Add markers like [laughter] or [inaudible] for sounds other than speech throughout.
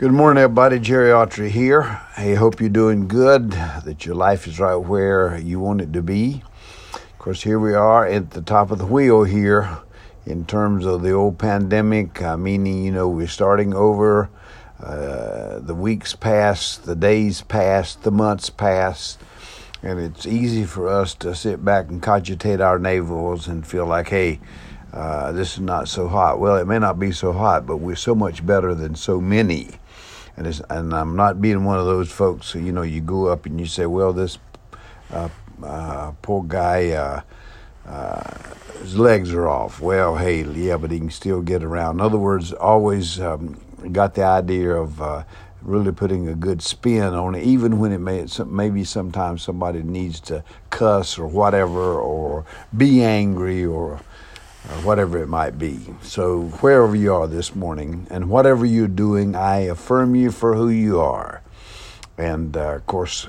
Good morning, everybody. Jerry Autry here. I hope you're doing good, that your life is right where you want it to be. Of course, here we are at the top of the wheel here in terms of the old pandemic, uh, meaning, you know, we're starting over. Uh, the weeks pass, the days pass, the months pass, and it's easy for us to sit back and cogitate our navels and feel like, hey, uh, this is not so hot. Well, it may not be so hot, but we're so much better than so many and and I'm not being one of those folks. You know, you go up and you say, "Well, this uh, uh, poor guy, uh, uh, his legs are off." Well, hey, yeah, but he can still get around. In other words, always um, got the idea of uh, really putting a good spin on it, even when it may maybe sometimes somebody needs to cuss or whatever, or be angry or or whatever it might be. So, wherever you are this morning and whatever you're doing, I affirm you for who you are. And uh, of course,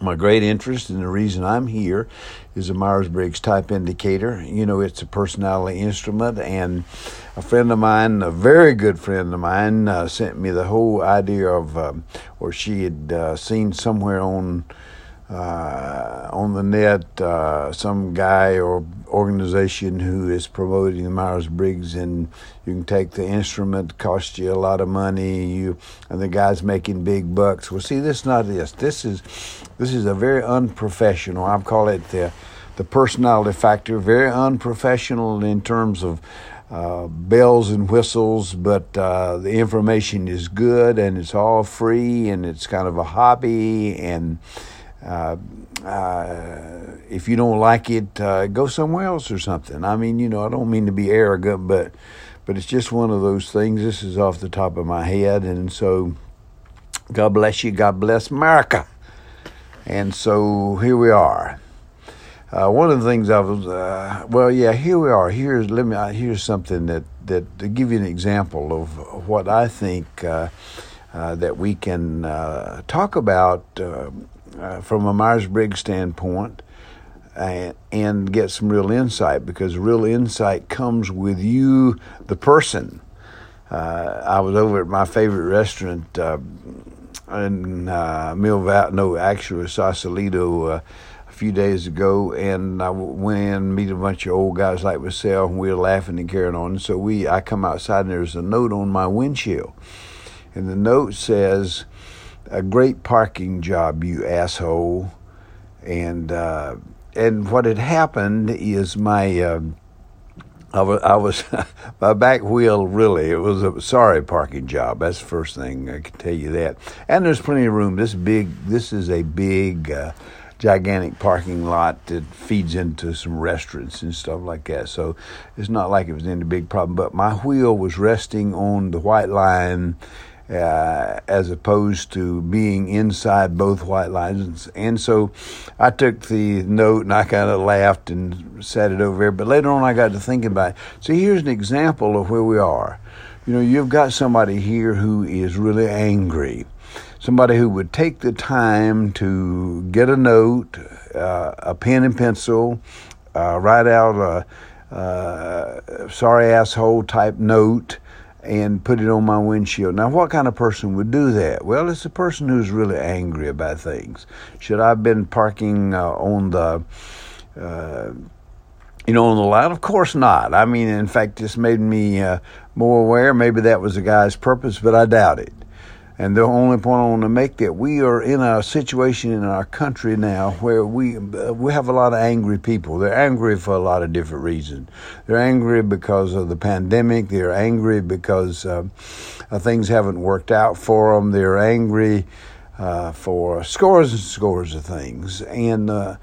my great interest and the reason I'm here is a Myers Briggs type indicator. You know, it's a personality instrument, and a friend of mine, a very good friend of mine, uh, sent me the whole idea of, um, or she had uh, seen somewhere on uh, on the net uh, some guy or organization who is promoting the Myers Briggs, and you can take the instrument, cost you a lot of money, you and the guy's making big bucks. Well, see, this is not this. This is this is a very unprofessional. I call it the the personality factor. Very unprofessional in terms of. Uh, bells and whistles, but uh, the information is good and it's all free and it's kind of a hobby and uh, uh, if you don't like it, uh, go somewhere else or something. I mean, you know, I don't mean to be arrogant, but but it's just one of those things. This is off the top of my head, and so God bless you. God bless America. And so here we are. Uh, one of the things I was, uh, well, yeah, here we are. Here's let me. Here's something that that to give you an example of what I think uh, that we can talk about uh, from a Myers Briggs standpoint and, and get some real insight because real insight comes with you, the person. Uh, I was over at my favorite restaurant uh, in uh, Mill Valley, no, actually, Sausalito uh, a few days ago, and I went in meet a bunch of old guys like myself, and we were laughing and carrying on. So we, I come outside, and there's a note on my windshield, and the note says, a great parking job, you asshole. And uh, and what had happened is my uh, I was, I was [laughs] my back wheel really it was a sorry parking job. That's the first thing I can tell you that. And there's plenty of room. This big this is a big. Uh, gigantic parking lot that feeds into some restaurants and stuff like that. So it's not like it was any big problem. But my wheel was resting on the white line uh, as opposed to being inside both white lines. And so I took the note and I kind of laughed and set it over there. But later on, I got to thinking about it. So here's an example of where we are. You know, you've got somebody here who is really angry. Somebody who would take the time to get a note, uh, a pen and pencil, uh, write out a uh, sorry asshole type note, and put it on my windshield. Now, what kind of person would do that? Well, it's a person who's really angry about things. Should I have been parking uh, on the, uh, you know, on the line? Of course not. I mean, in fact, this made me uh, more aware. Maybe that was the guy's purpose, but I doubt it. And the only point I want to make that we are in a situation in our country now where we we have a lot of angry people. They're angry for a lot of different reasons. They're angry because of the pandemic. They're angry because uh, uh, things haven't worked out for them. They're angry uh, for scores and scores of things, and. Uh,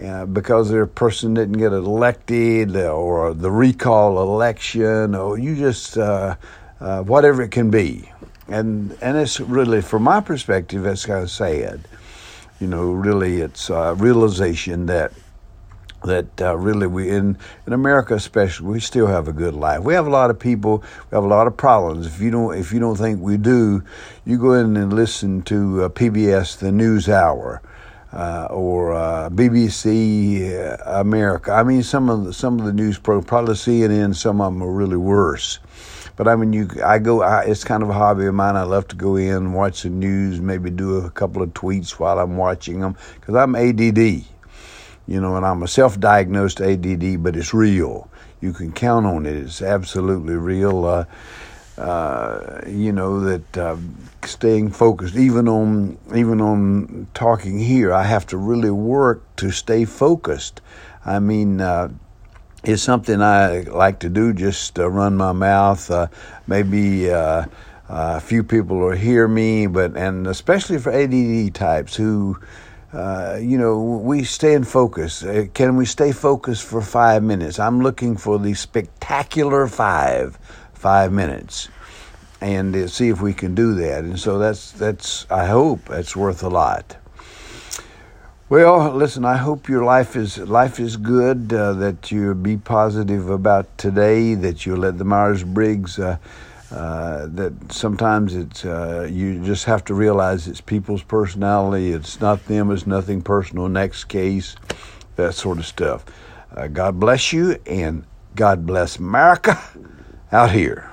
uh, because their person didn't get elected, or the recall election, or you just uh, whatever it can be and and it's really, from my perspective, it's kind of sad. You know, really, it's a realization that that uh, really we in in America especially we still have a good life. We have a lot of people, we have a lot of problems. If you don't if you don't think we do, you go in and listen to uh, PBS the News Hour. Uh, or uh, BBC America. I mean, some of the, some of the news pro, probably CNN. Some of them are really worse. But I mean, you, I go. I, it's kind of a hobby of mine. I love to go in, watch the news, maybe do a couple of tweets while I'm watching them because I'm ADD. You know, and I'm a self-diagnosed ADD, but it's real. You can count on it. It's absolutely real. Uh, uh, you know that uh, staying focused, even on even on talking here, I have to really work to stay focused. I mean, uh, it's something I like to do, just uh, run my mouth. Uh, maybe uh, a few people will hear me, but and especially for ADD types who. Uh, you know, we stay in focus. Uh, can we stay focused for five minutes? I'm looking for the spectacular five, five minutes, and uh, see if we can do that. And so that's that's. I hope that's worth a lot. Well, listen. I hope your life is life is good. Uh, that you be positive about today. That you let the Myers Briggs. Uh, uh, that sometimes it's uh, you just have to realize it's people's personality. It's not them. It's nothing personal. Next case, that sort of stuff. Uh, God bless you, and God bless America [laughs] out here.